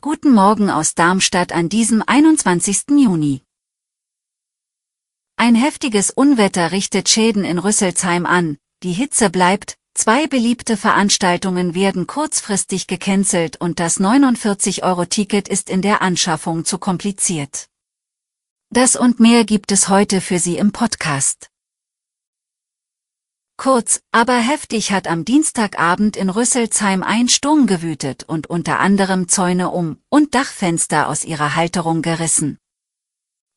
Guten Morgen aus Darmstadt an diesem 21. Juni. Ein heftiges Unwetter richtet Schäden in Rüsselsheim an, die Hitze bleibt, zwei beliebte Veranstaltungen werden kurzfristig gecancelt und das 49-Euro-Ticket ist in der Anschaffung zu kompliziert. Das und mehr gibt es heute für Sie im Podcast. Kurz, aber heftig hat am Dienstagabend in Rüsselsheim ein Sturm gewütet und unter anderem Zäune um und Dachfenster aus ihrer Halterung gerissen.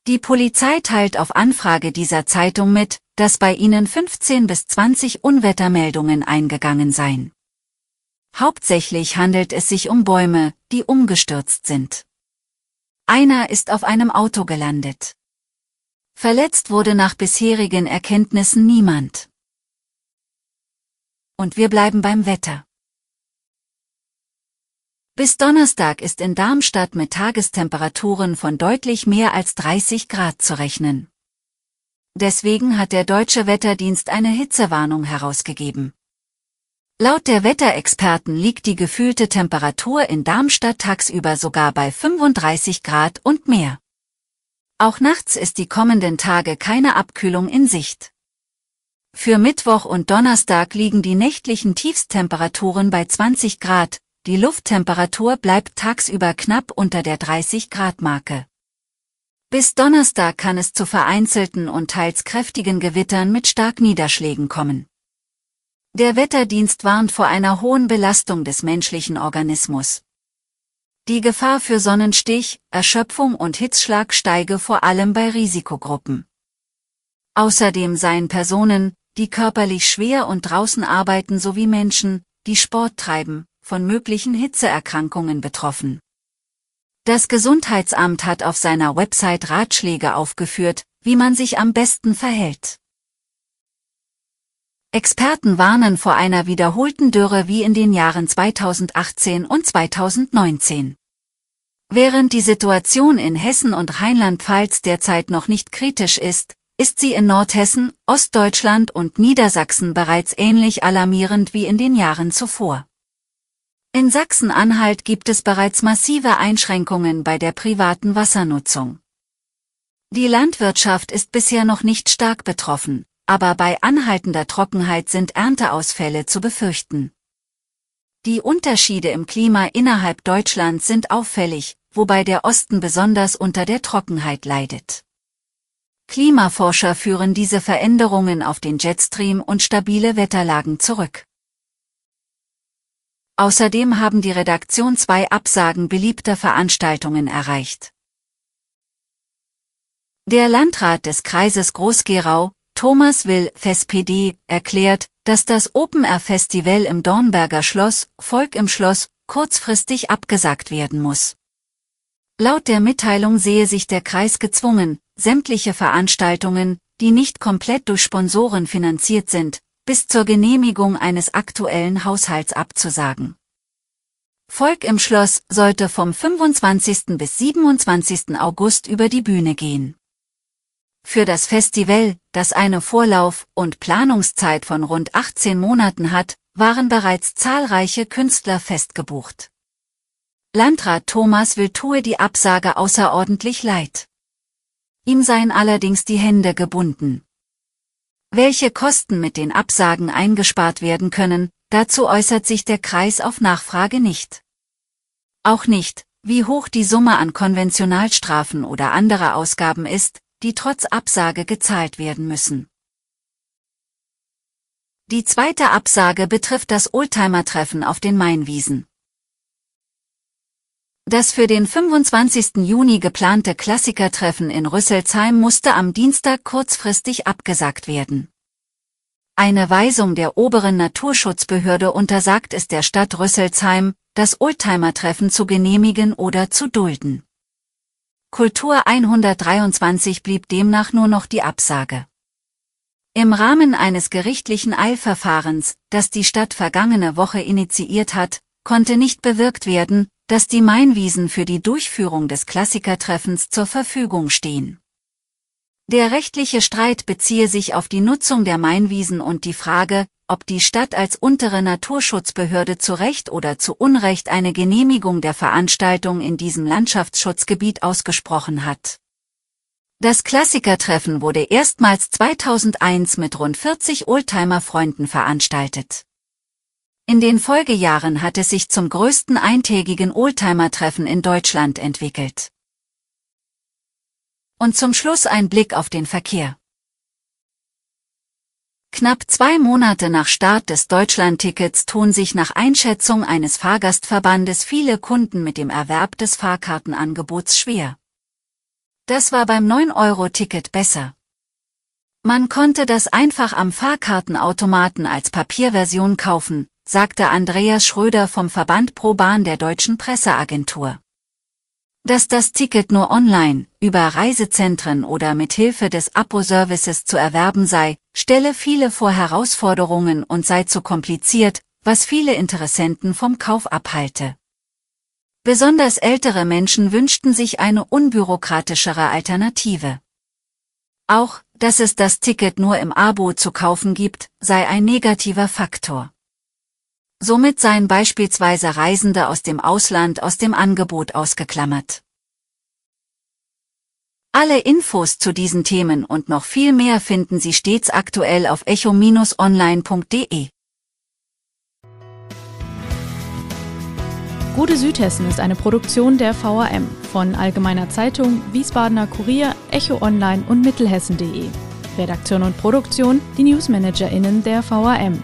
Die Polizei teilt auf Anfrage dieser Zeitung mit, dass bei ihnen 15 bis 20 Unwettermeldungen eingegangen seien. Hauptsächlich handelt es sich um Bäume, die umgestürzt sind. Einer ist auf einem Auto gelandet. Verletzt wurde nach bisherigen Erkenntnissen niemand. Und wir bleiben beim Wetter. Bis Donnerstag ist in Darmstadt mit Tagestemperaturen von deutlich mehr als 30 Grad zu rechnen. Deswegen hat der Deutsche Wetterdienst eine Hitzewarnung herausgegeben. Laut der Wetterexperten liegt die gefühlte Temperatur in Darmstadt tagsüber sogar bei 35 Grad und mehr. Auch nachts ist die kommenden Tage keine Abkühlung in Sicht. Für Mittwoch und Donnerstag liegen die nächtlichen Tiefstemperaturen bei 20 Grad, die Lufttemperatur bleibt tagsüber knapp unter der 30 Grad Marke. Bis Donnerstag kann es zu vereinzelten und teils kräftigen Gewittern mit Starkniederschlägen kommen. Der Wetterdienst warnt vor einer hohen Belastung des menschlichen Organismus. Die Gefahr für Sonnenstich, Erschöpfung und Hitzschlag steige vor allem bei Risikogruppen. Außerdem seien Personen, die körperlich schwer und draußen arbeiten sowie Menschen, die Sport treiben, von möglichen Hitzeerkrankungen betroffen. Das Gesundheitsamt hat auf seiner Website Ratschläge aufgeführt, wie man sich am besten verhält. Experten warnen vor einer wiederholten Dürre wie in den Jahren 2018 und 2019. Während die Situation in Hessen und Rheinland-Pfalz derzeit noch nicht kritisch ist, ist sie in Nordhessen, Ostdeutschland und Niedersachsen bereits ähnlich alarmierend wie in den Jahren zuvor. In Sachsen-Anhalt gibt es bereits massive Einschränkungen bei der privaten Wassernutzung. Die Landwirtschaft ist bisher noch nicht stark betroffen, aber bei anhaltender Trockenheit sind Ernteausfälle zu befürchten. Die Unterschiede im Klima innerhalb Deutschlands sind auffällig, wobei der Osten besonders unter der Trockenheit leidet. Klimaforscher führen diese Veränderungen auf den Jetstream und stabile Wetterlagen zurück. Außerdem haben die Redaktion zwei Absagen beliebter Veranstaltungen erreicht. Der Landrat des Kreises Groß-Gerau, Thomas Will, FSPD, erklärt, dass das Open-Air-Festival im Dornberger Schloss, Volk im Schloss, kurzfristig abgesagt werden muss. Laut der Mitteilung sehe sich der Kreis gezwungen, sämtliche Veranstaltungen, die nicht komplett durch Sponsoren finanziert sind, bis zur Genehmigung eines aktuellen Haushalts abzusagen. Volk im Schloss sollte vom 25. bis 27. August über die Bühne gehen. Für das Festival, das eine Vorlauf- und Planungszeit von rund 18 Monaten hat, waren bereits zahlreiche Künstler festgebucht. Landrat Thomas will tue die Absage außerordentlich leid. Ihm seien allerdings die Hände gebunden. Welche Kosten mit den Absagen eingespart werden können, dazu äußert sich der Kreis auf Nachfrage nicht. Auch nicht, wie hoch die Summe an Konventionalstrafen oder anderer Ausgaben ist, die trotz Absage gezahlt werden müssen. Die zweite Absage betrifft das Oldtimer-Treffen auf den Mainwiesen. Das für den 25. Juni geplante Klassikertreffen in Rüsselsheim musste am Dienstag kurzfristig abgesagt werden. Eine Weisung der oberen Naturschutzbehörde untersagt es der Stadt Rüsselsheim, das Oldtimer-Treffen zu genehmigen oder zu dulden. Kultur 123 blieb demnach nur noch die Absage. Im Rahmen eines gerichtlichen Eilverfahrens, das die Stadt vergangene Woche initiiert hat, konnte nicht bewirkt werden, dass die Mainwiesen für die Durchführung des Klassikertreffens zur Verfügung stehen. Der rechtliche Streit beziehe sich auf die Nutzung der Mainwiesen und die Frage, ob die Stadt als untere Naturschutzbehörde zu Recht oder zu Unrecht eine Genehmigung der Veranstaltung in diesem Landschaftsschutzgebiet ausgesprochen hat. Das Klassikertreffen wurde erstmals 2001 mit rund 40 Oldtimer-Freunden veranstaltet. In den Folgejahren hat es sich zum größten eintägigen Oldtimer-Treffen in Deutschland entwickelt. Und zum Schluss ein Blick auf den Verkehr. Knapp zwei Monate nach Start des Deutschlandtickets tun sich nach Einschätzung eines Fahrgastverbandes viele Kunden mit dem Erwerb des Fahrkartenangebots schwer. Das war beim 9-Euro-Ticket besser. Man konnte das einfach am Fahrkartenautomaten als Papierversion kaufen, sagte Andreas Schröder vom Verband Pro Bahn der deutschen Presseagentur. Dass das Ticket nur online, über Reisezentren oder mit Hilfe des Apo-Services zu erwerben sei, stelle viele vor Herausforderungen und sei zu kompliziert, was viele Interessenten vom Kauf abhalte. Besonders ältere Menschen wünschten sich eine unbürokratischere Alternative. Auch, dass es das Ticket nur im Abo zu kaufen gibt, sei ein negativer Faktor. Somit seien beispielsweise Reisende aus dem Ausland aus dem Angebot ausgeklammert. Alle Infos zu diesen Themen und noch viel mehr finden Sie stets aktuell auf echo-online.de. Gute Südhessen ist eine Produktion der VAM von Allgemeiner Zeitung, Wiesbadener Kurier, Echo Online und Mittelhessen.de. Redaktion und Produktion die NewsmanagerInnen der VAM.